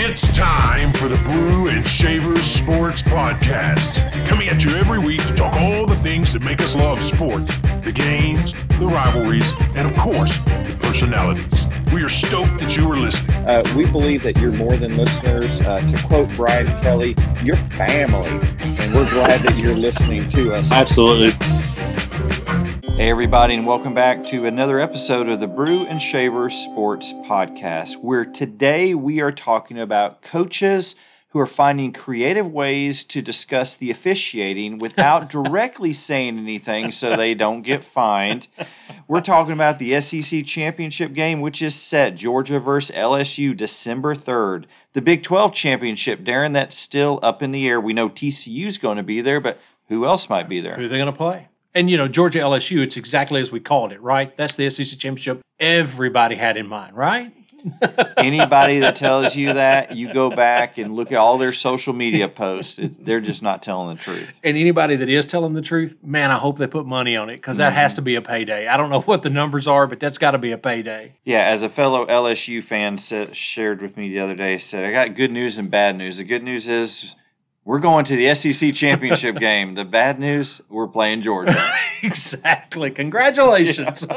It's time for the Brew and Shavers Sports Podcast. Coming at you every week to talk all the things that make us love sports the games, the rivalries, and of course, the personalities. We are stoked that you are listening. Uh, we believe that you're more than listeners. Uh, to quote Brian Kelly, you're family, and we're glad that you're listening to us. Absolutely. Hey, everybody, and welcome back to another episode of the Brew and Shaver Sports Podcast, where today we are talking about coaches who are finding creative ways to discuss the officiating without directly saying anything so they don't get fined. We're talking about the SEC championship game, which is set Georgia versus LSU December 3rd. The Big 12 championship, Darren, that's still up in the air. We know TCU's going to be there, but who else might be there? Who are they going to play? And, you know, Georgia LSU, it's exactly as we called it, right? That's the SEC championship everybody had in mind, right? Anybody that tells you that, you go back and look at all their social media posts. It, they're just not telling the truth. And anybody that is telling the truth, man, I hope they put money on it because that has to be a payday. I don't know what the numbers are, but that's got to be a payday. Yeah, as a fellow LSU fan said, shared with me the other day, said, I got good news and bad news. The good news is we're going to the SEC championship game. The bad news, we're playing Georgia. exactly. Congratulations.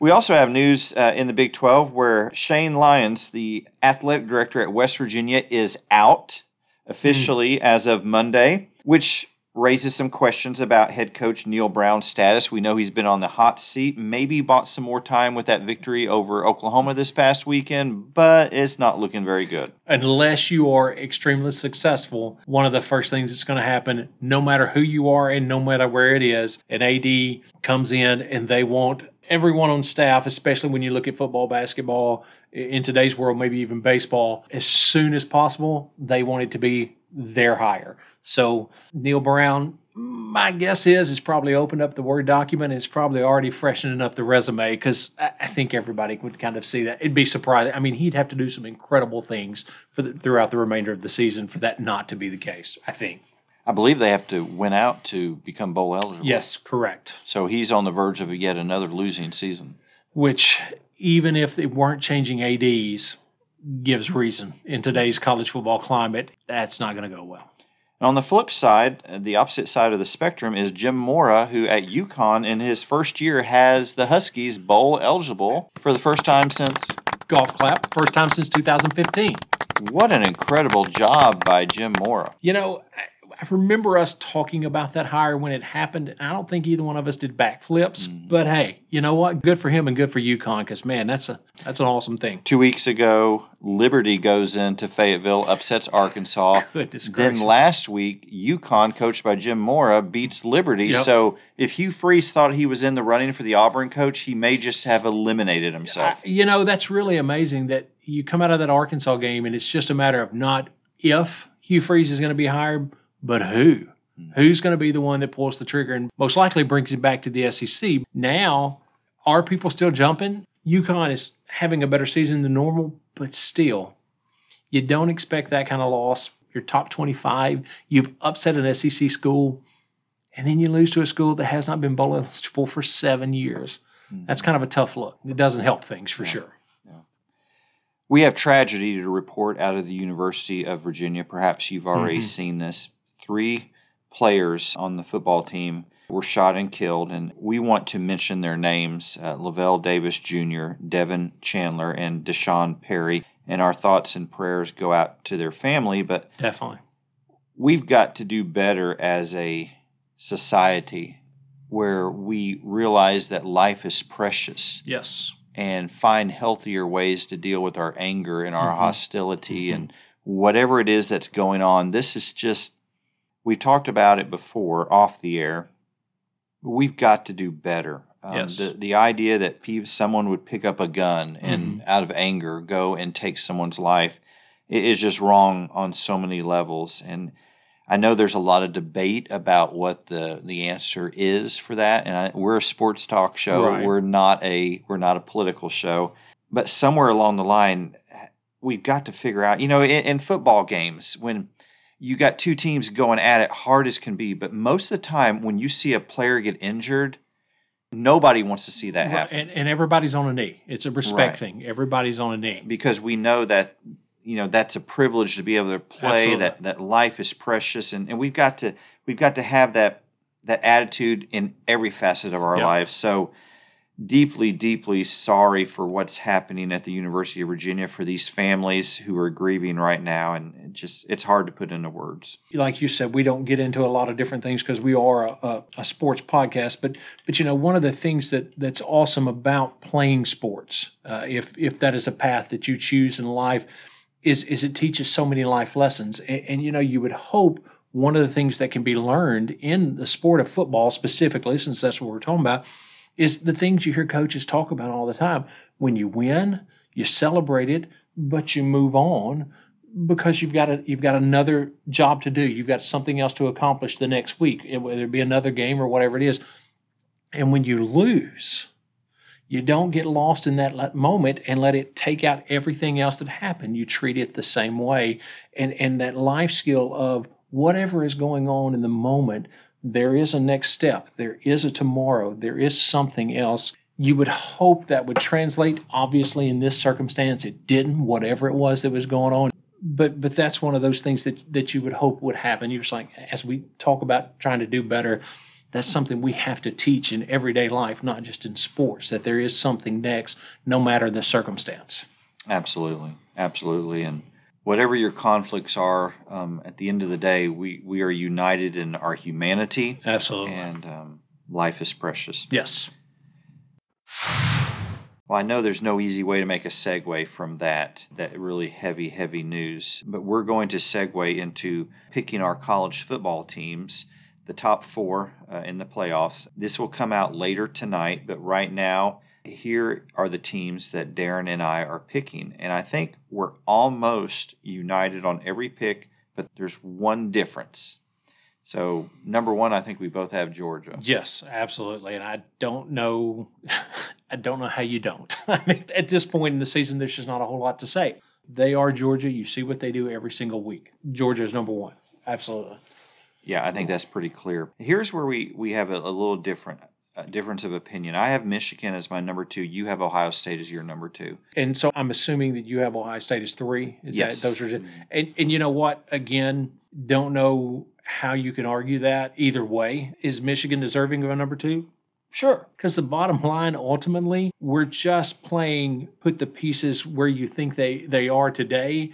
We also have news uh, in the Big 12 where Shane Lyons, the athletic director at West Virginia, is out officially as of Monday, which raises some questions about head coach Neal Brown's status. We know he's been on the hot seat, maybe bought some more time with that victory over Oklahoma this past weekend, but it's not looking very good. Unless you are extremely successful, one of the first things that's going to happen, no matter who you are and no matter where it is, an AD comes in and they want everyone on staff, especially when you look at football, basketball, in today's world, maybe even baseball, as soon as possible, they want it to be their hire. So Neal Brown, my guess is, is probably opened up the Word document and it's probably already freshening up the resume because I, I think everybody would kind of see that. It'd be surprising. I mean, he'd have to do some incredible things for the, throughout the remainder of the season for that not to be the case, I think. I believe they have to win out to become bowl eligible. Yes, correct. So he's on the verge of yet another losing season. Which, even if they weren't changing ADs, gives reason in today's college football climate. That's not going to go well. And on the flip side, the opposite side of the spectrum is Jim Mora, who at UConn in his first year has the Huskies bowl eligible for the first time since. Golf clap, first time since 2015. What an incredible job by Jim Mora. You know, I remember us talking about that hire when it happened. And I don't think either one of us did backflips, Mm-hmm. but hey, you know what? Good for him and good for UConn because man, that's a that's an awesome thing. Two weeks ago, Liberty goes into Fayetteville, upsets Arkansas. Goodness then gracious. last week, UConn, coached by Jim Mora, beats Liberty. Yep. So if Hugh Freeze thought he was in the running for the Auburn coach, he may just have eliminated himself. I- you know, that's really amazing that you come out of that Arkansas game and it's just a matter of not if Hugh Freeze is going to be hired, but who. Who's going to be the one that pulls the trigger and most likely brings it back to the SEC? Now, are people still jumping? UConn is having a better season than normal, but still, you don't expect that kind of loss. You're top 25, you've upset an SEC school, and then you lose to a school that has not been bowl eligible for seven years. That's kind of a tough look. It doesn't help things for sure. We have tragedy to report out of the University of Virginia. Perhaps you've already Mhm. seen this. Three players on the football team were shot and killed, and we want to mention their names uh, Lavelle Davis Jr., Devin Chandler, and D'Sean Perry. And our thoughts and prayers go out to their family, but Definitely. we've got to do better as a society where we realize that life is precious Yes. and find healthier ways to deal with our anger and our Mhm. hostility and whatever it is that's going on. This is just, we talked about it before off the air. We've got to do better. Um, Yes. the, the idea that pe- someone would pick up a gun and Mm-hmm. out of anger go and take someone's life is just wrong on so many levels. And I know there's a lot of debate about what the, the answer is for that. And I, we're a sports talk show. Right. We're not a we're not a political show. But somewhere along the line, we've got to figure out. You know, in, in football games when you got two teams going at it hard as can be, but most of the time when you see a player get injured, Nobody wants to see that happen And, and everybody's on a knee. It's a respect Right. thing. Everybody's on a knee. because we know that you know that's a privilege to be able to play Absolutely. that that life is precious and, and we've got to we've got to have that that attitude in every facet of our Yep. lives so deeply deeply sorry for what's happening at the University of Virginia for these families who are grieving right now and it just it's hard to put into words like you said, we don't get into a lot of different things because we are a, a, a sports podcast. But but you know, one of the things that that's awesome about playing sports, uh, if if that is a path that you choose in life, is is it teaches so many life lessons. And, and you know, you would hope one of the things that can be learned in the sport of football specifically, since that's what we're talking about, is the things you hear coaches talk about all the time. When you win, you celebrate it, but you move on because you've got a, you've got another job to do. You've got something else to accomplish the next week, whether it be another game or whatever it is. And when you lose, you don't get lost in that moment and let it take out everything else that happened. You treat it the same way, and and that life skill of whatever is going on in the moment, there is a next step. There is a tomorrow. There is something else. You would hope that would translate. Obviously, in this circumstance, it didn't. Whatever it was that was going on, but but that's one of those things that that you would hope would happen. You're just like as we talk about trying to do better, that's something we have to teach in everyday life, not just in sports. That there is something next, no matter the circumstance. Absolutely, absolutely, and whatever your conflicts are, um, at the end of the day, we we are united in our humanity, Absolutely. and um, life is precious. yes. Well, I know there's no easy way to make a segue from that that really heavy, heavy news, but we're going to segue into picking our college football teams, the top four uh, in the playoffs. This will come out later tonight, but right now, here are the teams that Darren and I are picking, and I think we're almost united on every pick, but there's one difference. So, number one, I think we both have Georgia. Yes, absolutely. And I don't know, I don't know how you don't. I mean, at this point in the season, there's just not a whole lot to say. They are Georgia. You see what they do every single week. Georgia is number one. Absolutely. Yeah, I think that's pretty clear. Here's where we we have a, a little different difference of opinion. I have Michigan as my number two. You have Ohio State as your number two. And so I'm assuming that you have Ohio State as three. Is Yes. that those are and and you know what? Again, don't know how you can argue that either way. Is Michigan deserving of a number two? Sure. Because the bottom line ultimately, we're just playing put the pieces where you think they, they are today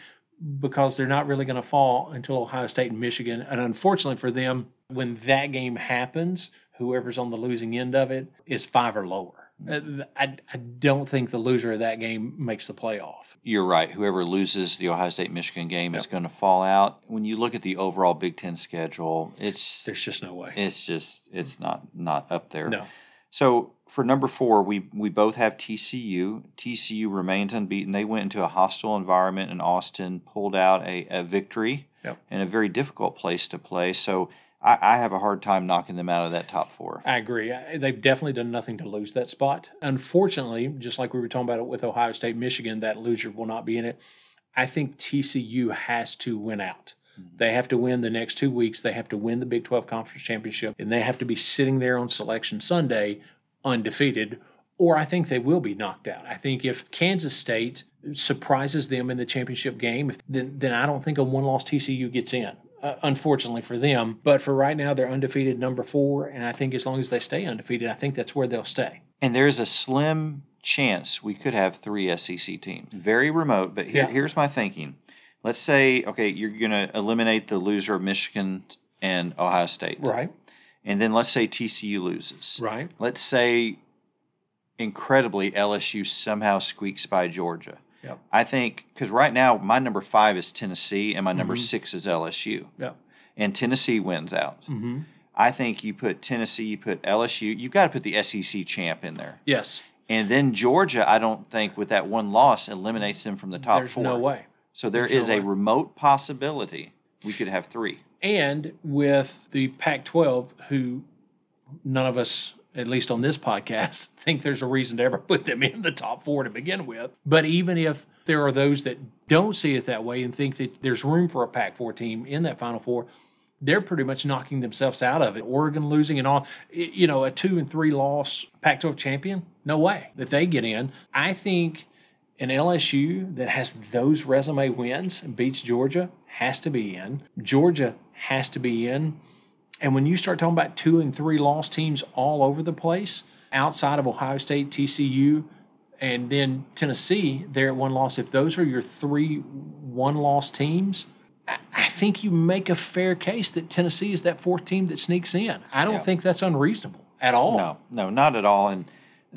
because they're not really going to fall until Ohio State and Michigan. And unfortunately for them, when that game happens, whoever's on the losing end of it is five or lower. Uh, I, I don't think the loser of that game makes the playoff. You're right. Whoever loses the Ohio State Michigan game is going to fall out. When you look at the overall Big Ten schedule, it's There's just no way. it's just it's not not up there. No. So for number four, we we both have TCU. TCU remains unbeaten. They went into a hostile environment in Austin, pulled out a, a victory Yep. in a very difficult place to play. So I, I have a hard time knocking them out of that top four. I agree. I- They've definitely done nothing to lose that spot. Unfortunately, just like we were talking about it with Ohio State, Michigan, that loser will not be in it. I think TCU has to win out. Mm-hmm. They have to win the next two weeks. They have to win the Big 12 Conference Championship, and they have to be sitting there on Selection Sunday undefeated, or I think they will be knocked out. I think if Kansas State surprises them in the championship game, then, then I don't think a one loss TCU gets in. Uh, unfortunately for them, but for right now, they're undefeated number four, and I think as long as they stay undefeated, I think that's where they'll stay. And there's a slim chance we could have three SEC teams. Very remote, but here, Yeah. here's my thinking. Let's say, okay, you're going to eliminate the loser of Michigan and Ohio State. Right, And then let's say TCU loses. right. Let's say incredibly LSU somehow squeaks by Georgia. Yep. I think because right now my number five is Tennessee and my number Mhm. six is LSU, Yep. and Tennessee wins out. Mm-hmm. I think you put Tennessee, you put LSU, you've got to put the SEC champ in there, Yes, and then Georgia. I don't think with that one loss eliminates them from the top there's four. no way. So there There's is no a way. remote possibility we could have three. And with the Pac 12, who none of us, at least on this podcast, think there's a reason to ever put them in the top four to begin with. But even if there are those that don't see it that way and think that there's room for a Pac 4 team in that Final Four, they're pretty much knocking themselves out of it. Oregon losing and all, you know, a two and three loss Pac 12 champion, no way that they get in. I think an LSU that has those resume wins and beats Georgia has to be in. Georgia has to be in. And when you start talking about two and three loss teams all over the place, outside of Ohio State, TCU, and then Tennessee, they're at one loss. If those are your three one loss teams, I- think you make a fair case that Tennessee is that fourth team that sneaks in. I don't Yeah. think that's unreasonable at all. No, no, not at all. And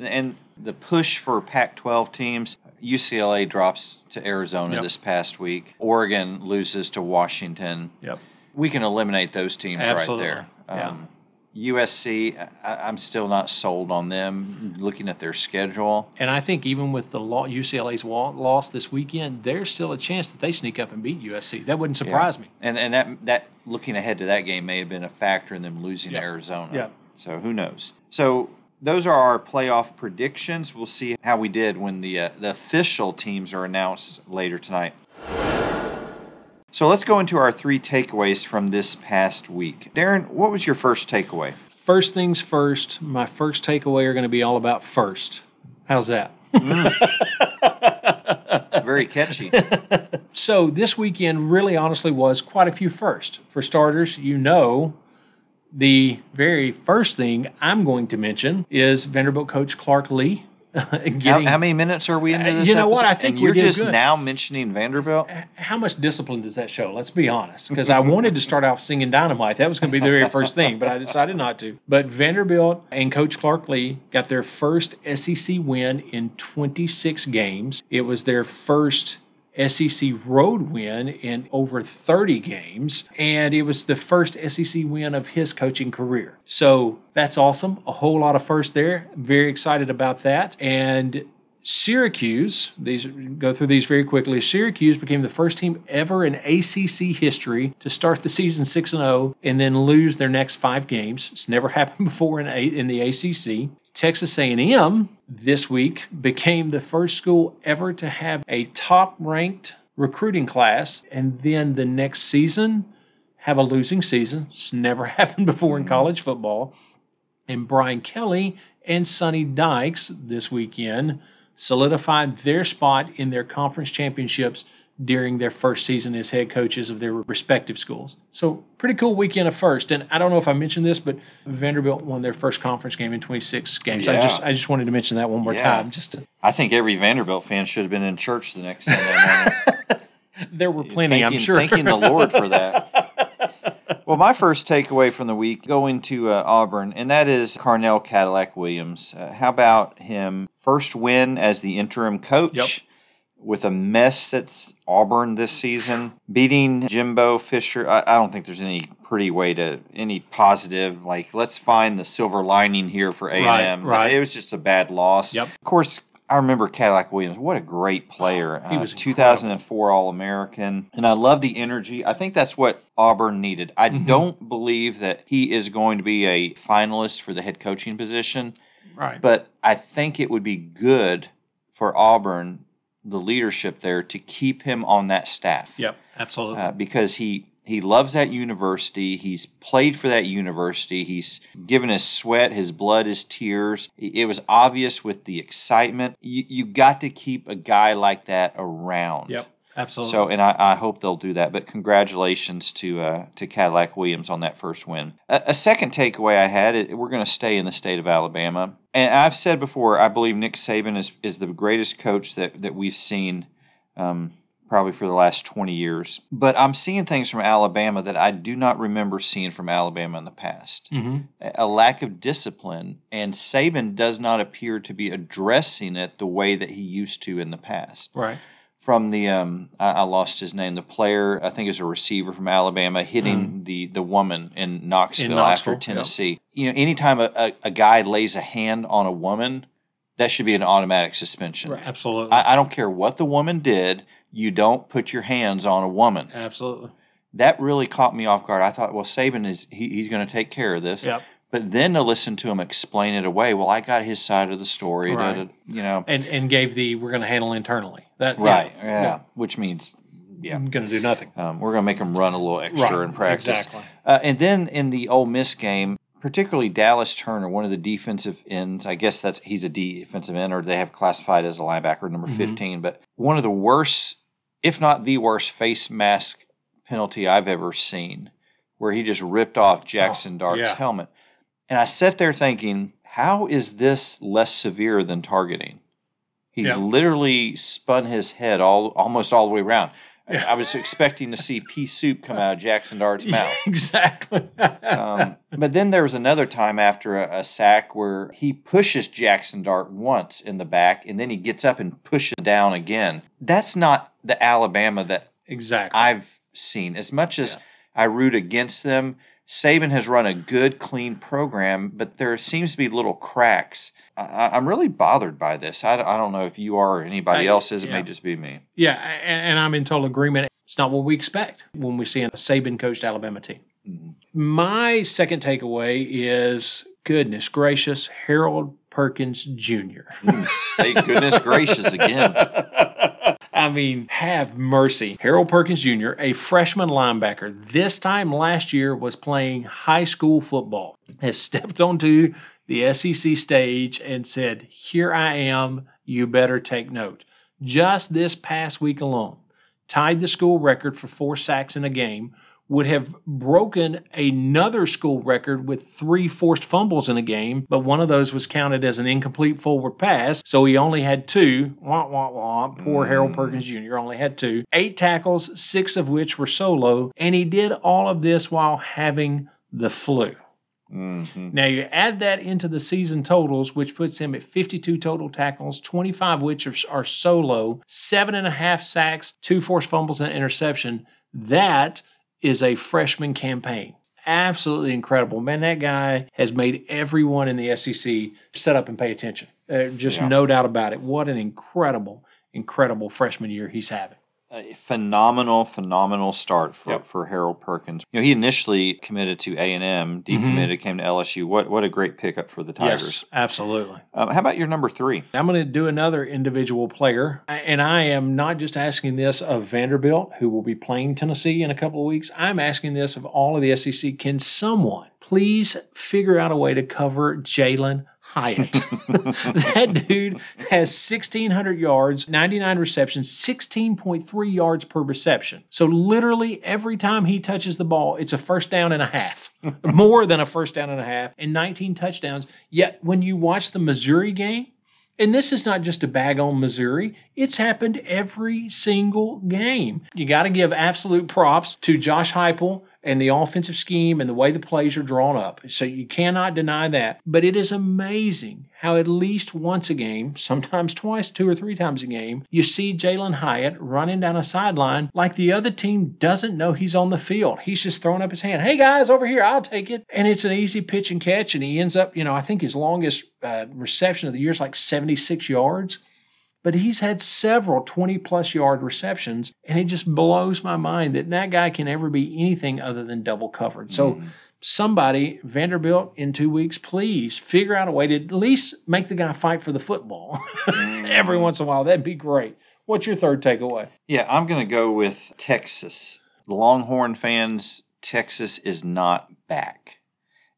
and the push for Pac-12 teams, UCLA drops to Arizona Yep. this past week. Oregon loses to Washington. Yep. We can eliminate those teams Absolutely. right there. Yeah. Um, USC, I, I'm still not sold on them. Looking at their schedule, And I think even with the law, UCLA's loss this weekend, there's still a chance that they sneak up and beat USC. That wouldn't surprise me. and and that that looking ahead to that game may have been a factor in them losing Yep. to Arizona. Yep. So who knows? So those are our playoff predictions. We'll see how we did when the uh, the official teams are announced later tonight. So let's go into our three takeaways from this past week. Darren, what was your first takeaway? First things first, my first takeaway are going to be all about first. How's that? Mm. Very catchy. So this weekend really honestly was quite a few first. For starters, you know the very first thing I'm going to mention is Vanderbilt coach Clark Lea getting how, how many minutes are we into Uh, this? you know what? I episode? think and you're just good. now mentioning Vanderbilt. how much discipline does that show? Let's be honest, because I wanted to start off singing Dynamite. That was going to be the very first thing, but I decided not to. But Vanderbilt and Coach Clark Lea got their first SEC win in 26 games. It was their first SEC road win in over 30 games, and it was the first SEC win of his coaching career. So that's awesome. A whole lot of first there. Very excited about that. And Syracuse, these go through these very quickly. Syracuse became the first team ever in ACC history to start the season 6 and 0 and then lose their next 5 games. It's never happened before in a, in the ACC. Texas A&M this week became the first school ever to have a top-ranked recruiting class and then the next season have a losing season. It's never happened before in mm-hmm. college football and Brian Kelly and Sonny Dykes this weekend solidified their spot in their conference championships during their first season as head coaches of their respective schools. So, pretty cool weekend of first. And I don't know if I mentioned this, but Vanderbilt won their first conference game in 26 games. I just I just wanted to mention that one more Yeah. time. Just to, I think every Vanderbilt fan should have been in church the next Sunday morning. there were plenty, I'm sure. Thanking the Lord for that. well, my first takeaway from the week going to uh, Auburn, and that is Carnell Cadillac Williams. Uh, how about him? First win as the interim coach. Yep. With a mess that's Auburn this season, beating Jimbo Fisher. I, I don't think there's any pretty way to any positive. Like, let's find the silver lining here for A and M. right. It was just a bad loss. Yep. Of course, I remember Cadillac Williams. What a great player. He Uh, was 2004 All American. And I love the energy. I think that's what Auburn needed. I Mm-hmm. don't believe that he is going to be a finalist for the head coaching position, right. but I think it would be good for Auburn, the leadership there, to keep him on that staff yep, absolutely. uh, because he he loves that university. He's played for that university. He's given his sweat, his blood, his tears. It was obvious with the excitement. You you got to keep a guy like that around. yep, absolutely. So, and I, I hope they'll do that. But congratulations to uh, to Cadillac Williams on that first win. A, a second takeaway I had: we're going to stay in the state of Alabama, and I've said before, I believe Nick Saban is is the greatest coach that that we've seen. Um, probably for the last 20 years. But I'm seeing things from Alabama that I do not remember seeing from Alabama in the past. Mhm. A lack of discipline, and Saban does not appear to be addressing it the way that he used to in the past Right. from the um I, I lost his name the player I think is a receiver from Alabama hitting the the woman in Knoxville, Mm. Knoxville, after yep. Tennessee. You know, anytime a, a, a guy lays a hand on a woman, that should be an automatic suspension. Right. Absolutely. I, I don't care what the woman did. You don't put your hands on a woman. absolutely. That really caught me off guard. I thought, well, Saban is he, he's going to take care of this. Yep. But then to listen to him explain it away, well, I got his side of the story. da, Right. da, you know, And and gave the we're going to handle internally. That Right. yeah, Yeah. Which means Yeah. I'm going to do nothing. Um, we're going to make them run a little extra in practice. Exactly. Uh, and then in the Ole Miss game, particularly Dallas Turner, one of the defensive ends, I guess that's he's a defensive end, or they have classified as a linebacker, number Mhm. 15, but one of the worst, if not the worst, face mask penalty I've ever seen, where he just ripped off oh, Jackson Dart's yeah. helmet. And I sat there thinking, how is this less severe than targeting? He Yeah. literally spun his head all almost all the way around. I- I was expecting to see pea soup come out of Jackson Dart's mouth. exactly. Um, but then there was another time after a, a sack where he pushes Jackson Dart once in the back and then he gets up and pushes down again. That's not the Alabama that exactly. I've seen. As much as Yeah. I root against them, Saban has run a good, clean program, but there seems to be little cracks. I, I'm really bothered by this. I, I don't know if you are or anybody I- else is. It yeah. may just be me. yeah, and, and I'm in total agreement. It's not what we expect when we see a Saban coached Alabama team. Mhm. My second takeaway is goodness gracious, Harold Perkins Jr. Mm, Say goodness gracious again. I mean, have mercy. Harold Perkins Jr., a freshman linebacker, this time last year was playing high school football, has stepped onto the SEC stage and said, Here I am, you better take note. Just this past week alone, tied the school record for four sacks in a game, would have broken another school record with three forced fumbles in a game, but one of those was counted as an incomplete forward pass, so he only had two. Wah, wah, wah. Poor Harold Mm. Perkins Jr. only had two. Eight tackles, six of which were solo, and he did all of this while having the flu. Mhm. Now you add that into the season totals, which puts him at 52 total tackles, 25 which are, are solo, seven and a half sacks, two forced fumbles, and an interception. That is a freshman campaign. Absolutely incredible. Man, that guy has made everyone in the SEC sit up and pay attention. Uh, just Yeah. no doubt about it. What an incredible, incredible freshman year he's having. A phenomenal, phenomenal start for, Yep. for Harold Perkins. You know, he initially committed to A and M, decommitted, came to LSU. What what a great pickup for the Tigers. Yes, absolutely. Um, how about your number three? I'm going to do another individual player, and I am not just asking this of Vanderbilt, who will be playing Tennessee in a couple of weeks. I'm asking this of all of the SEC. Can someone please figure out a way to cover Jalin Hyatt? that dude has 1,600 yards, 99 receptions, 16.3 yards per reception. So literally every time he touches the ball, it's a first down and a half, more than a first down and a half, and 19 touchdowns. Yet when you watch the Missouri game, and this is not just a bag on Missouri, it's happened every single game. You got to give absolute props to Josh Heupel and the offensive scheme and the way the plays are drawn up. So you cannot deny that. But it is amazing how at least once a game, sometimes twice, two or three times a game, you see Jalin Hyatt running down a sideline like the other team doesn't know he's on the field. He's just throwing up his hand. Hey guys, over here, I'll take it. And it's an easy pitch and catch. And he ends up, you know, I think his longest uh, reception of the year is like 76 yards but he's had several 20 plus yard receptions and it just blows my mind that that guy can ever be anything other than double covered so mm. somebody vanderbilt in two weeks please figure out a way to at least make the guy fight for the football every mm. once in a while that'd be great what's your third takeaway Yeah, I'm going to go with Texas. Longhorn fans, Texas is not back.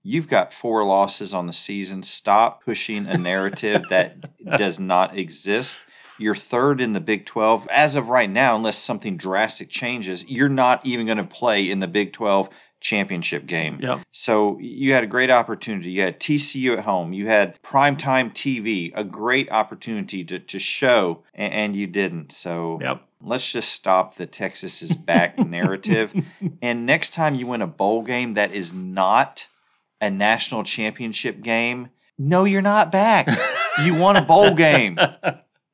You've got four losses on the season. Stop pushing a narrative that does not exist. You're third in the Big 12. As of right now, unless something drastic changes, you're not even going to play in the Big 12 championship game. Yep. So you had a great opportunity. You had TCU at home. You had primetime TV, a great opportunity to, to show, and, and you didn't. So yep let's just stop the Texas is back narrative. And next time you win a bowl game that is not a national championship game, no, you're not back. You won a bowl game.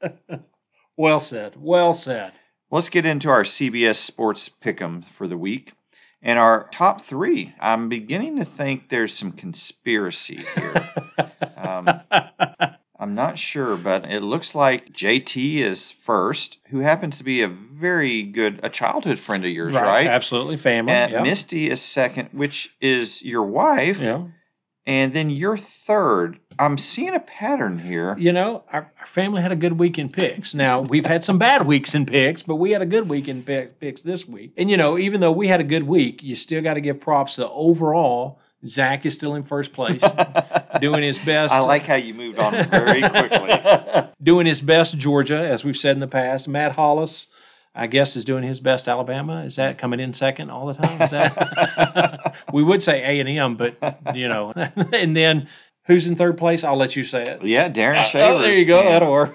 well said well said Let's get into our CBS Sports Pick'em for the week. And our top three, I'm beginning to think there's some conspiracy here. Um, I'm not sure, but it looks like JT is first, who happens to be a very good, a childhood friend of yours, right? absolutely family And. Misty is second, which is your wife. yeah And then you're third. I'm seeing a pattern here. You know, our, our family had a good week in picks. Now, we've had some bad weeks in picks, but we had a good week in pick, picks this week. And, you know, even though we had a good week, you still got to give props to overall. Zach is still in first place, doing his best. I like how you moved on very quickly. doing his best, Georgia, as we've said in the past. Matt Hollis, I guess, is doing his best. Alabama is that coming in second all the time? Is that we would say A and M, but you know, and then who's in third place? I'll let you say it. Yeah, Darren uh, oh, Shavers. Oh, there you go. man. That'll work.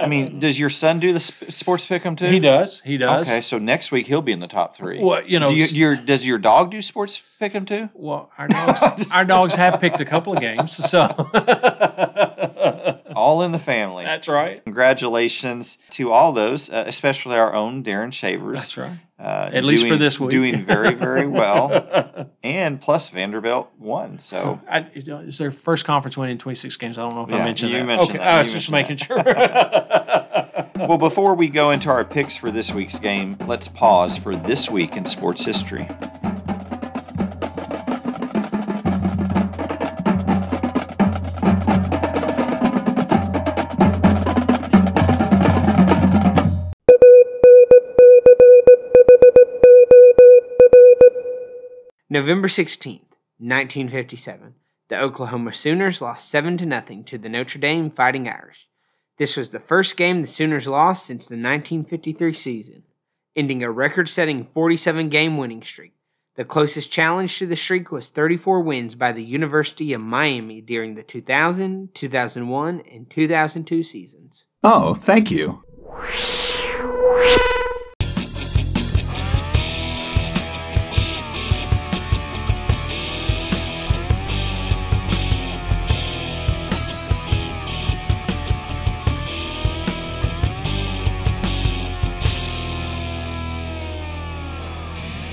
I mean, does your son do the sp- sports pick'em too? he does. He does. Okay, so next week he'll be in the top three. Well, you know, do you, s- your does your dog do sports pick'em too? Well, our dogs, our dogs have picked a couple of games, so All in the family. that's right. Congratulations to all those, uh, especially our own Darren Shavers. That's right. Uh, At least for this week. doing very very well, and plus Vanderbilt won. So I, you know, it's their first conference win in 26 games. I don't know if Yeah, I mentioned you that. mentioned okay, that. I You was just mentioned making sure. well, before we go into our picks for this week's game, let's pause for this week in sports history. November 16th, 1957, the Oklahoma Sooners lost 7 to nothing to the Notre Dame Fighting Irish. This was the first game the Sooners lost since the 1953 season, ending a record setting 47 game winning streak. The closest challenge to the streak was 34 wins by the University of Miami during the 2000, 2001, and 2002 seasons. Oh, thank you.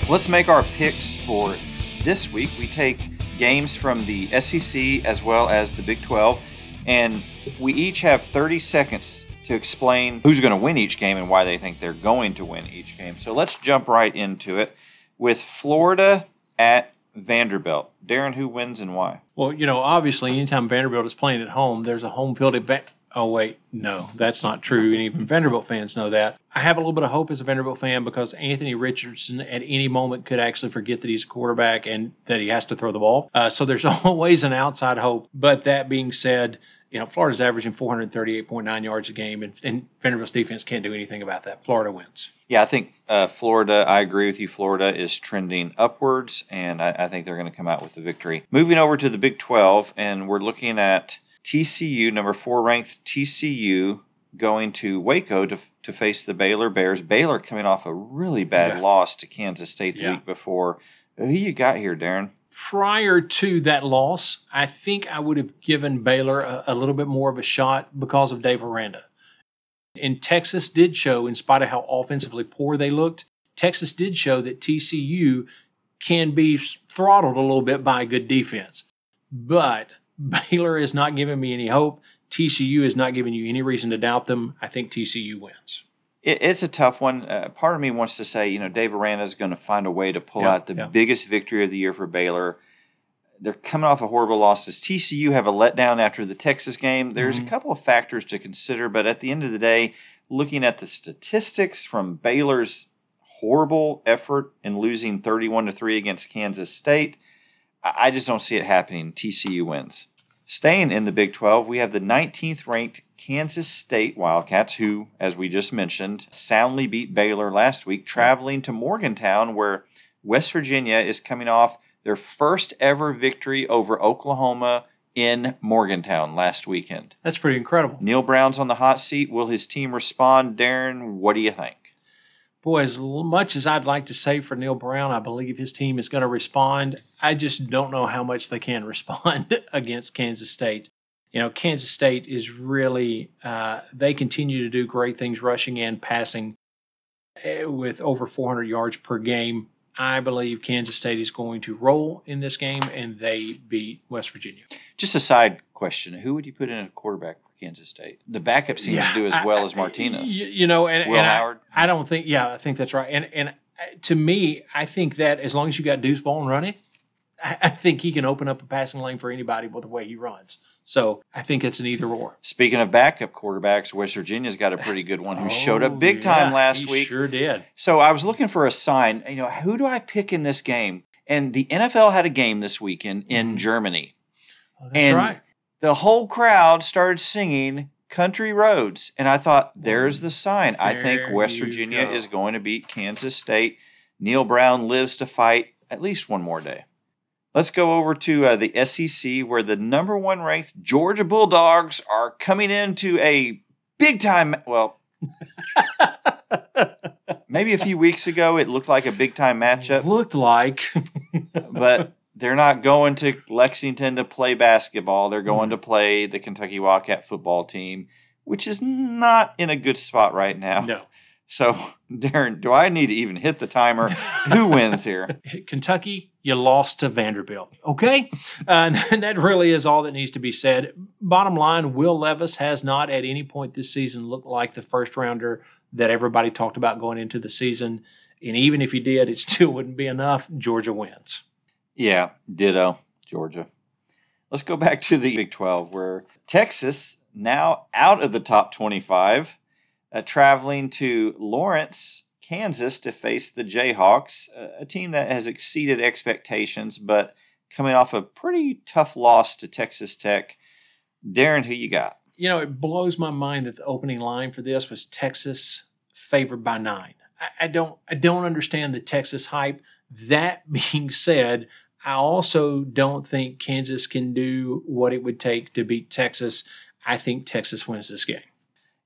Let's make our picks for this week. We take games from the SEC as well as the Big 12, and we each have 30 seconds to explain who's going to win each game and why they think they're going to win each game. So let's jump right into it with Florida at Vanderbilt. Darren, who wins and why? well, you know, obviously, anytime Vanderbilt is playing at home, there's a home field advantage. Oh wait, no, that's not true. And even Vanderbilt fans know that. I have a little bit of hope as a Vanderbilt fan because Anthony Richardson at any moment could actually forget that he's a quarterback and that he has to throw the ball. Uh, so there's always an outside hope. But that being said, you know, Florida's averaging 438.9 yards a game, and, and Vanderbilt's defense can't do anything about that. Florida wins. Yeah, I think uh, Florida, I agree with you. Florida is trending upwards, and I, I think they're going to come out with the victory. Moving over to the Big 12, and we're looking at TCU, number four ranked TCU, going to Waco to, to face the Baylor Bears. Baylor coming off a really bad Yeah. loss to Kansas State the Yeah. week before. Who you got here, Darren? prior to that loss, I think I would have given Baylor a, a little bit more of a shot because of Dave Aranda. And Texas did show, in spite of how offensively poor they looked, Texas did show that TCU can be throttled a little bit by a good defense. But Baylor is not giving me any hope. TCU is not giving you any reason to doubt them. I think TCU wins. It, it's a tough one. Uh, part of me wants to say, you know, Dave Aranda is going to find a way to pull Yeah, out the yeah. biggest victory of the year for Baylor. They're coming off a horrible loss. Does TCU have a letdown after the Texas game? There's Mhm. a couple of factors to consider, but at the end of the day, looking at the statistics from Baylor's horrible effort in losing 31 to 3 against Kansas State, I just don't see it happening. TCU wins. Staying in the Big 12, we have the 19th ranked Kansas State Wildcats, who, as we just mentioned, soundly beat Baylor last week, traveling to Morgantown, where West Virginia is coming off their first ever victory over Oklahoma in Morgantown last weekend. That's pretty incredible. Neal Brown's on the hot seat. Will his team respond? Darren, what do you think? Boy, as much as I'd like to say for Neal Brown, I believe his team is going to respond. I just don't know how much they can respond against Kansas State. You know, Kansas State is really, uh, they continue to do great things rushing and passing eh, with over 400 yards per game. I believe Kansas State is going to roll in this game and they beat West Virginia. Just a side question Who would you put in a quarterback Kansas State? The backup seems to do as I- well I- as Martinez. y- You know, and, Will and I- Howard? I, don't think. Yeah, I think that's right. And and uh, to me, I think that as long as you got Deuce Vaughn running, I, I think he can open up a passing lane for anybody with the way he runs. So I think it's an either or. Speaking of backup quarterbacks, West Virginia's got a pretty good one who showed up Oh, big time yeah, last he week. Sure did. So I was looking for a sign. You know, who do I pick in this game? And the NFL had a game this weekend in Mhm. Germany. Oh, that's And right. The whole crowd started singing Country Roads. And I thought, there's the sign. I think There West you Virginia go. is going to beat Kansas State. Neal Brown lives to fight at least one more day. Let's go over to uh, the SEC, where the number one ranked Georgia Bulldogs are coming into a big time. Well, maybe a few weeks ago it looked like a big time matchup, Looked like. but they're not going to Lexington to play basketball. They're going to play the Kentucky Wildcat football team, which is not in a good spot right now. no. So, Darren, do I need to even hit the timer? Who wins here? Kentucky, you lost to Vanderbilt. Okay? Uh, and that really is all that needs to be said. Bottom line, Will Levis has not at any point this season looked like the first rounder that everybody talked about going into the season. And even if he did, it still wouldn't be enough. Georgia wins. Yeah, ditto, Georgia. Let's go back to the Big 12, where Texas, now out of the top 25, uh, traveling to Lawrence, Kansas to face the Jayhawks, a, team that has exceeded expectations, but coming off a pretty tough loss to Texas Tech. Darren, who you got? You know, it blows my mind that the opening line for this was Texas favored by nine. I, I don't I don't understand the Texas hype. That being said, I also don't think Kansas can do what it would take to beat Texas. I think Texas wins this game.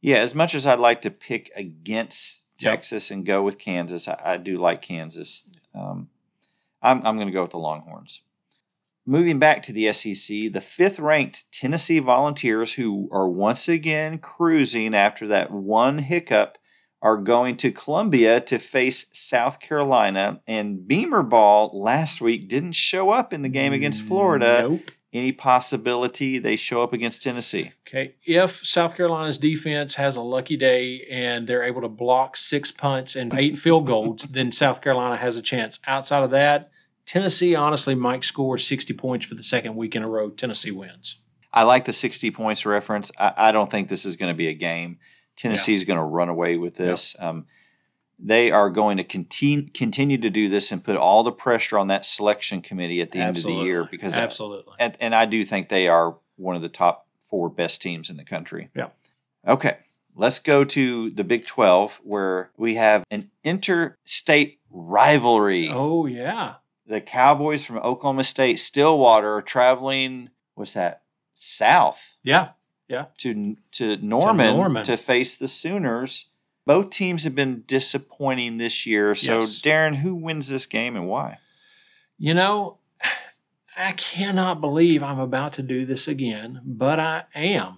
Yeah, as much as I'd like to pick against Yep. Texas and go with Kansas, I, I do like Kansas. Um, I'm, I'm going to go with the Longhorns. Moving back to the SEC, the fifth ranked Tennessee Volunteers, who are once again cruising after that one hiccup, are going to Columbia to face South Carolina. And Beamer Ball last week didn't show up in the game against Florida. Nope. Any possibility they show up against Tennessee? Okay. If South Carolina's defense has a lucky day and they're able to block six punts and eight field goals, then South Carolina has a chance. Outside of that, Tennessee honestly might score 60 points for the second week in a row. Tennessee wins. I like the 60 points reference. I, I don't think this is going to be a game. Tennessee is going to run away with this. Um, they are going to continue continue to do this and put all the pressure on that selection committee at the end of the year because absolutely. and, and I do think they are one of the top four best teams in the country. Yeah. Okay. Let's go to the Big 12 where we have an interstate rivalry. Oh yeah. The Cowboys from Oklahoma State, Stillwater, are traveling, what's that, south Yeah. To to Norman, Norman. to face the Sooners. Both teams have been disappointing this year. So, Yes. Darren, who wins this game and why? You know, I cannot believe I'm about to do this again, but I am.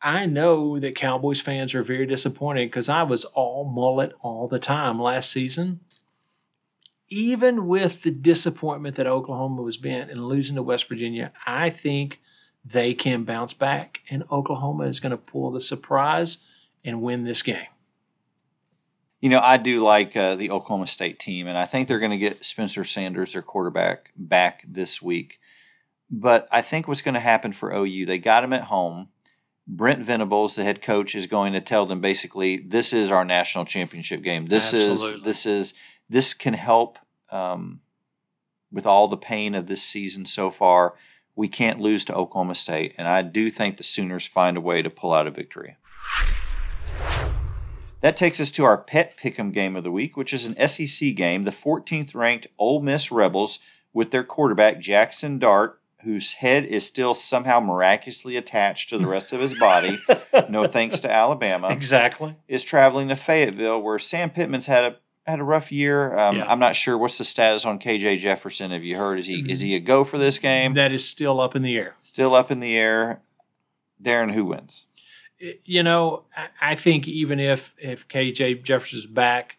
I know that Cowboys fans are very disappointed because I was all mullet all the time last season. Even with the disappointment that Oklahoma was bent in losing to West Virginia, I think they can bounce back, and Oklahoma is going to pull the surprise and win this game. You know, I do like uh, the Oklahoma State team, and I think they're going to get Spencer Sanders, their quarterback, back this week. But I think what's going to happen for OU, they got him at home. Brent Venables, the head coach, is going to tell them basically, this is our national championship game. This Absolutely. is this is this can help um, with all the pain of this season so far. We can't lose to Oklahoma State, and I do think the Sooners find a way to pull out a victory. That takes us to our pet pick'em game of the week, which is an SEC game. The 14th ranked Ole Miss Rebels with their quarterback Jackson Dart, whose head is still somehow miraculously attached to the rest of his body, no thanks to Alabama, Exactly. is traveling to Fayetteville, where Sam Pittman's had a had a rough year. Um, Yeah. I'm not sure what's the status on KJ Jefferson. Have you heard? Is he is he a go for this game? That is still up in the air. Still up in the air. Darren, who wins? you know, I- I think even if if KJ Jefferson's back,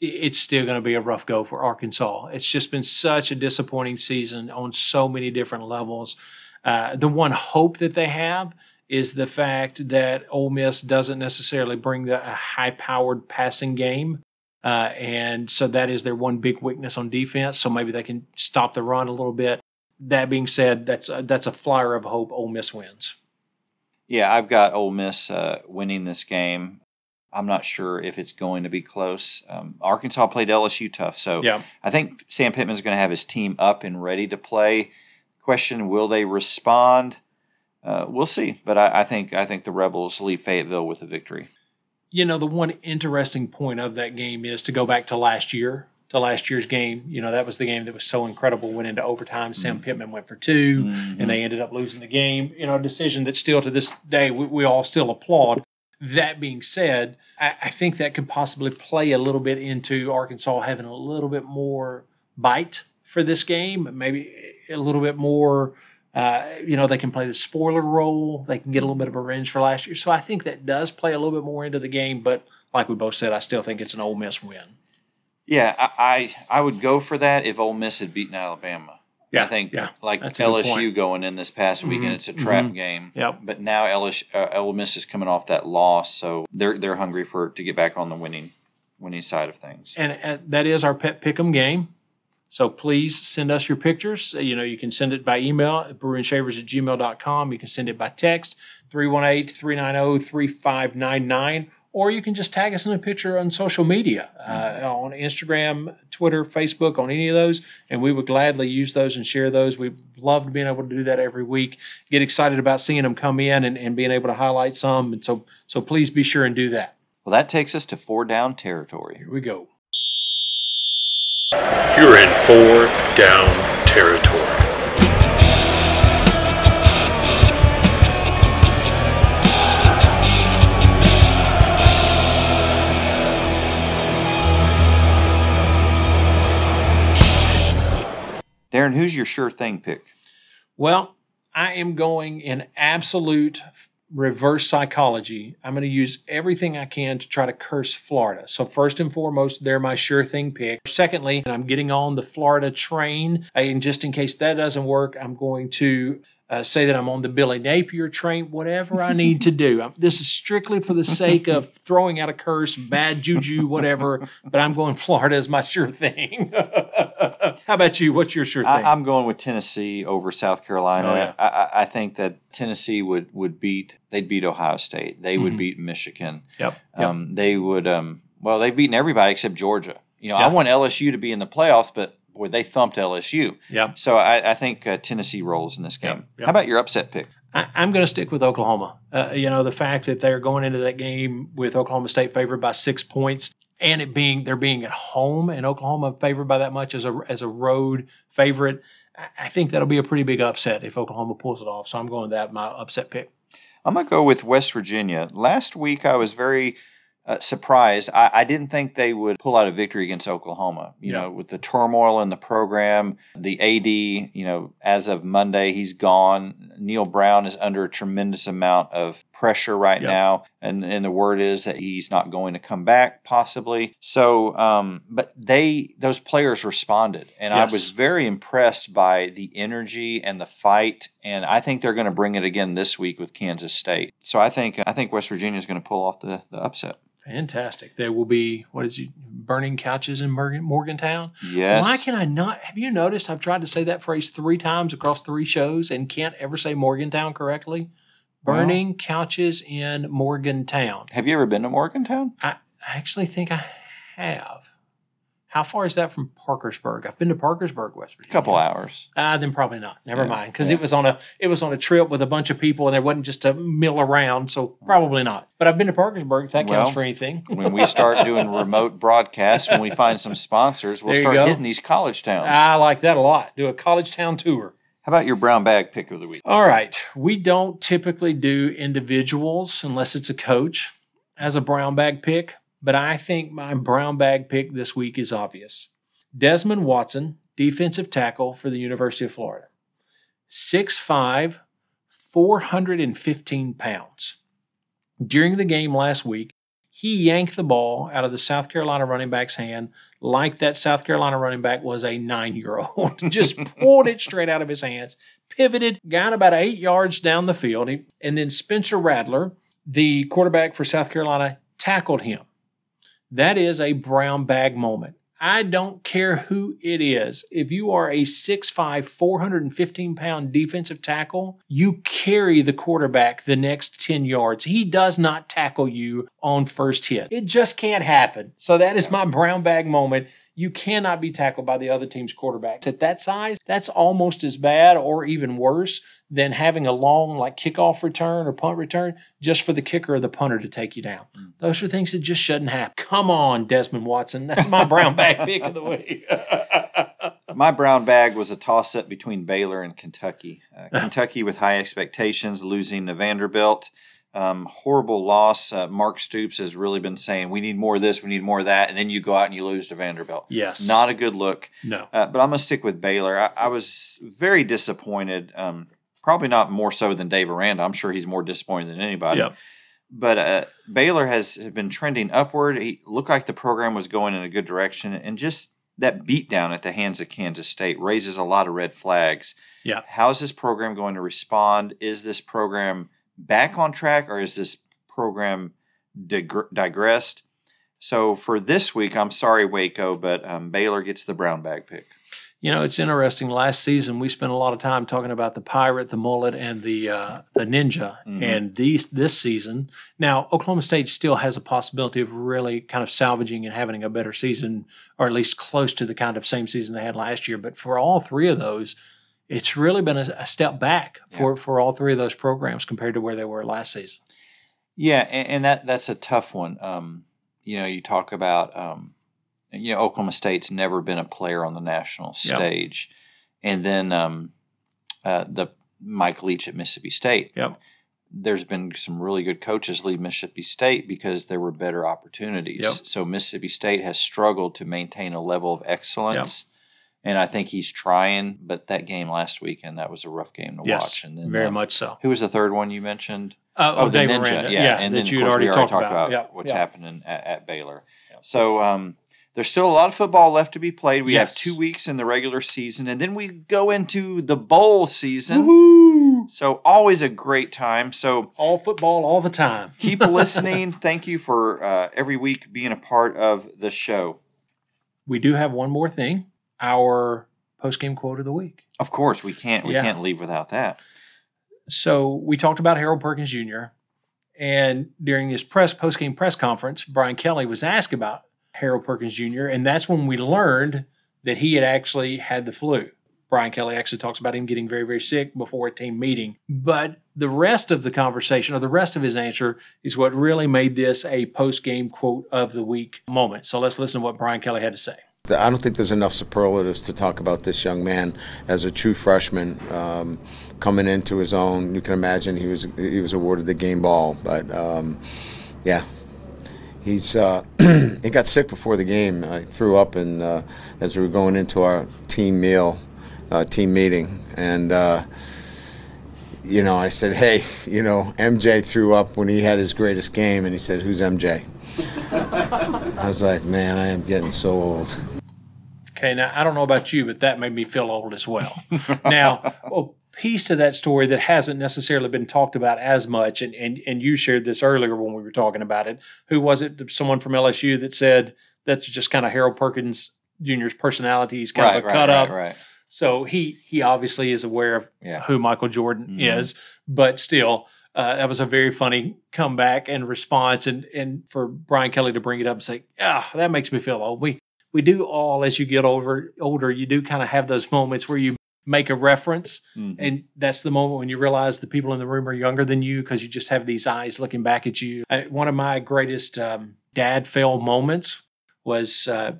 it's still going to be a rough go for Arkansas. It's just been such a disappointing season on so many different levels. Uh, the one hope that they have is the fact that Ole Miss doesn't necessarily bring the a high-powered passing game. Uh, and so that is their one big weakness on defense. So maybe they can stop the run a little bit. That being said, that's a, that's a flyer of hope. Ole Miss wins. Yeah, I've got Ole Miss uh, winning this game. I'm not sure if it's going to be close. Um, Arkansas played LSU tough, so Yeah. I think Sam Pittman's going to have his team up and ready to play. Question: Will they respond? Uh, we'll see, but I, I think I think the Rebels leave Fayetteville with a victory. You know, the one interesting point of that game is to go back to last year, to last year's game. You know, that was the game that was so incredible, went into overtime. Sam mm-hmm. Pittman went for 2 and mm-hmm. they ended up losing the game. You know, a decision that still to this day we, we all still applaud. That being said, I, I think that could possibly play a little bit into Arkansas having a little bit more bite for this game, maybe a little bit more. Uh, you know, they can play the spoiler role. They can get a little bit of a revenge for last year. So I think that does play a little bit more into the game. But like we both said, I still think it's an Ole Miss win. Yeah, I, I I would go for that if Ole Miss had beaten Alabama. Yeah, I think yeah, like that's a good LSU going in this past weekend, Mhm, it's a trap mhm. game. Yep. But now LSU, uh, Ole Miss is coming off that loss, so they're they're hungry for to get back on the winning winning side of things. And uh, that is our pet pick'em game. So please send us your pictures. Uh, You know, you can send it by email at brewandshavers at gmail.com. You can send it by text, 318-390-3599. Or you can just tag us in a picture on social media, uh, on Instagram, Twitter, Facebook, on any of those. And we would gladly use those and share those. We've loved being able to do that every week. Get excited about seeing them come in and, and being able to highlight some. And so, so please be sure and do that. Well, that takes us to four down territory. Here we go. You're in four down territory. Darren, who's your sure thing pick? Well, I am going in absolute reverse psychology. I'm going to use everything I can to try to curse Florida. So, first and foremost, they're my sure thing pick. Secondly, I'm getting on the Florida train. And just in case that doesn't work, I'm going to uh, say that I'm on the Billy Napier train, whatever I need to do. Um, This is strictly for the sake of throwing out a curse, bad juju, whatever. But I'm going Florida as my sure thing. How about you? What's your sure thing? I, I'm going with Tennessee over South Carolina. Oh, yeah. I, I, I think that Tennessee would, would beat they'd beat Ohio State. They would Mhm. beat Michigan. yep. yep. Um, they would um, well they've beaten everybody except Georgia. You know, I want LSU to be in the playoffs, but boy, they thumped LSU. yep. So I, I think uh, Tennessee rolls in this game. Yep, yep. How about your upset pick? I, I'm going to stick with Oklahoma. Uh, you know, the fact that they're going into that game with Oklahoma State favored by six points, and it being they're being at home and Oklahoma favored by that much as a as a road favorite. I- think that'll be a pretty big upset if Oklahoma pulls it off. So I'm going that my upset pick. I'm gonna go with West Virginia. Last week I was very uh, surprised. I, I didn't think they would pull out a victory against Oklahoma. You Yeah. know, with the turmoil in the program, the AD. You know, as of Monday, he's gone. Neal Brown is under a tremendous amount of pressure right Yep. now, and and the word is that he's not going to come back possibly. So, um, but they those players responded, and I was very impressed by the energy and the fight. And I think they're going to bring it again this week with Kansas State. So I think I think West Virginia is going to pull off the, the upset. Fantastic. There will be what is it? Burning couches in Morgan, Morgantown. Yes. Why can I not? Have you noticed? I've tried to say that phrase three times across three shows and can't ever say Morgantown correctly. Well- Burning couches in Morgantown. Have you ever been to Morgantown? I I actually think I have. How far is that from Parkersburg? I've been to Parkersburg, West Virginia. A couple hours. Ah, then probably not. Never Yeah, mind, because yeah. it was on a it was on a trip with a bunch of people, and there wasn't just a mill around, so probably not. But I've been to Parkersburg. If that counts for anything. When we start doing remote broadcasts, when we find some sponsors, we'll start go. hitting these college towns. I like that a lot. Do a college town tour. How about your brown bag pick of the week? All right. We don't typically do individuals unless it's a coach as a brown bag pick, but I think my brown bag pick this week is obvious. Desmond Watson, defensive tackle for the University of Florida. 6'5, 415 pounds. During the game last week, he yanked the ball out of the South Carolina running back's hand like that South Carolina running back was a nine year old. Just pulled it straight out of his hands, pivoted, got about eight yards down the field, and then Spencer Rattler, the quarterback for South Carolina, tackled him. That is a brown bag moment. I don't care who it is. If you are a 6'5, 415 pound defensive tackle, you carry the quarterback the next 10 yards. He does not tackle you on first hit. It just can't happen. So that is my brown bag moment. You cannot be tackled by the other team's quarterback. At that size, that's almost as bad or even worse than having a long like kickoff return or punt return just for the kicker or the punter to take you down. Mm. Those are things that just shouldn't happen. Come on, Desmond Watson. That's my brown bag pick of the week. my brown bag was a toss up between Baylor and Kentucky. Uh, Kentucky with high expectations, losing to Vanderbilt. Um, horrible loss. Uh, Mark Stoops has really been saying we need more of this, we need more of that, and then you go out and you lose to Vanderbilt. Yes, not a good look. No, uh, but I'm gonna stick with Baylor. I, I was very disappointed. Um, probably not more so than Dave Aranda. I'm sure he's more disappointed than anybody. Yep. But uh, Baylor has been trending upward. He looked like the program was going in a good direction, and just that beatdown at the hands of Kansas State raises a lot of red flags. Yeah, how is this program going to respond? Is this program back on track or is this program dig- digressed? So for this week, I'm sorry, Waco, but um, Baylor gets the brown bag pick. You know, it's interesting. Last season, we spent a lot of time talking about the pirate, the mullet, and the uh, the ninja. Mm-hmm. And these this season, now Oklahoma State still has a possibility of really kind of salvaging and having a better season, or at least close to the kind of same season they had last year. But for all three of those, it's really been a, a step back for, yeah. for all three of those programs compared to where they were last season. Yeah, and, and that that's a tough one. Um, you know, you talk about um, you know Oklahoma State's never been a player on the national stage, yep. and then um, uh, the Mike Leach at Mississippi State. Yep. There's been some really good coaches leave Mississippi State because there were better opportunities. Yep. So Mississippi State has struggled to maintain a level of excellence and I think he's trying. But that game last weekend, that was a rough game to yes, watch. And then very uh, much so. Who was the third one you mentioned? Uh, oh, the Ninja. Miranda. Yeah, yeah, and then you of already, we already talked, talked about, about what's happening at, at Baylor. So um, there's still a lot of football left to be played. We yes. have two weeks in the regular season, and then we go into the bowl season. Woo-hoo! So always a great time. So all football all the time. keep listening. Thank you for uh, every week being a part of the show. We do have one more thing. Our post game quote of the week. Of course, we can't we yeah. can't leave without that. So we talked about Harold Perkins Jr. And during his press post game press conference, Brian Kelly was asked about Harold Perkins Jr. And that's when we learned that he had actually had the flu. Brian Kelly actually talks about him getting very, very sick before a team meeting. But the rest of the conversation or the rest of his answer is what really made this a post game quote of the week moment. So let's listen to what Brian Kelly had to say. I don't think there's enough superlatives to talk about this young man as a true freshman um, coming into his own. You can imagine he was he was awarded the game ball, but um, yeah, he's uh, he got sick before the game. I threw up, and uh, as we were going into our team meal, uh, team meeting, and uh, you know, I said, "Hey, you know, MJ threw up when he had his greatest game," and he said, "Who's MJ?" I was like, "Man, I am getting so old." Okay, now I don't know about you, but that made me feel old as well. now, a piece to that story that hasn't necessarily been talked about as much, and, and, and you shared this earlier when we were talking about it. Who was it? Someone from LSU that said that's just kind of Harold Perkins Jr.'s personality. He's kind right, of a right, cut right, up. Right. So he he obviously is aware of yeah. who Michael Jordan mm-hmm. is, but still, uh, that was a very funny comeback and response. And and for Brian Kelly to bring it up and say, "Ah, that makes me feel old." We we do all as you get older older you do kind of have those moments where you make a reference mm-hmm. and that's the moment when you realize the people in the room are younger than you because you just have these eyes looking back at you I, one of my greatest um, dad fail moments was uh,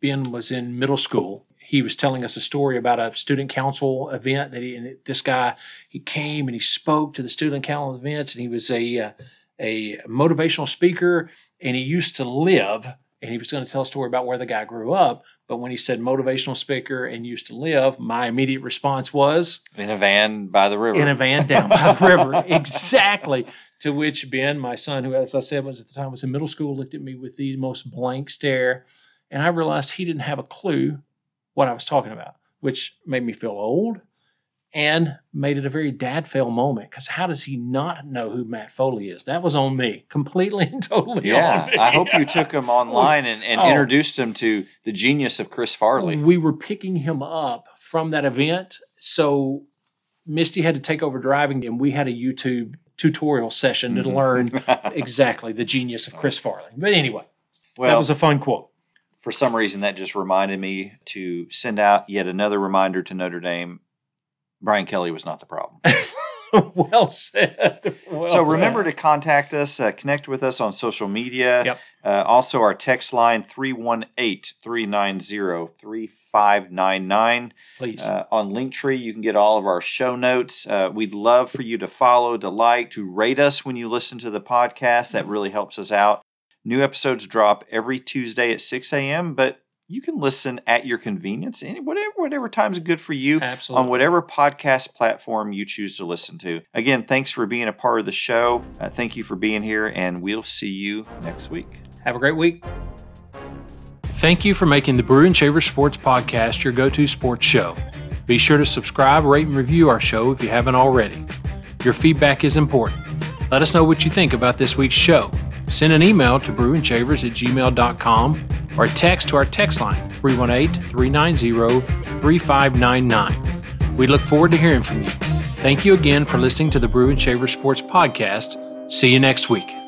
ben was in middle school he was telling us a story about a student council event that he and this guy he came and he spoke to the student council events and he was a uh, a motivational speaker and he used to live and he was going to tell a story about where the guy grew up. But when he said motivational speaker and used to live, my immediate response was in a van by the river. In a van down by the river, exactly. To which Ben, my son, who as I said was at the time was in middle school, looked at me with the most blank stare, and I realized he didn't have a clue what I was talking about, which made me feel old and made it a very dad fail moment because how does he not know who Matt Foley is? That was on me, completely and totally Yeah, on me. I hope you took him online and, and Oh. introduced him to the genius of Chris Farley. We were picking him up from that event. So Misty had to take over driving, and we had a YouTube tutorial session to Mhm. learn exactly the genius of Chris Farley. But anyway, that was a fun quote. for some reason, that just reminded me to send out yet another reminder to Notre Dame. Brian Kelly was not the problem. well said. Well so remember said. to contact us, uh, connect with us on social media. Yep. Uh, also, our text line 318 390 3599. please. Uh, on Linktree, you can get all of our show notes. Uh, we'd love for you to follow, to like, to rate us when you listen to the podcast. That really helps us out. New episodes drop every Tuesday at 6 a.m., but you can listen at your convenience, any whatever whatever time's good for you Absolutely. on whatever podcast platform you choose to listen to. Again, thanks for being a part of the show. Uh, thank you for being here, and we'll see you next week. Have a great week. Thank you for making the Brew and Shavers Sports Podcast your go to sports show. Be sure to subscribe, rate, and review our show if you haven't already. Your feedback is important. Let us know what you think about this week's show. Send an email to brewandshavers at gmail.com or text to our text line 318 390 3599. We look forward to hearing from you. Thank you again for listening to the Brew and Shavers Sports Podcast. See you next week.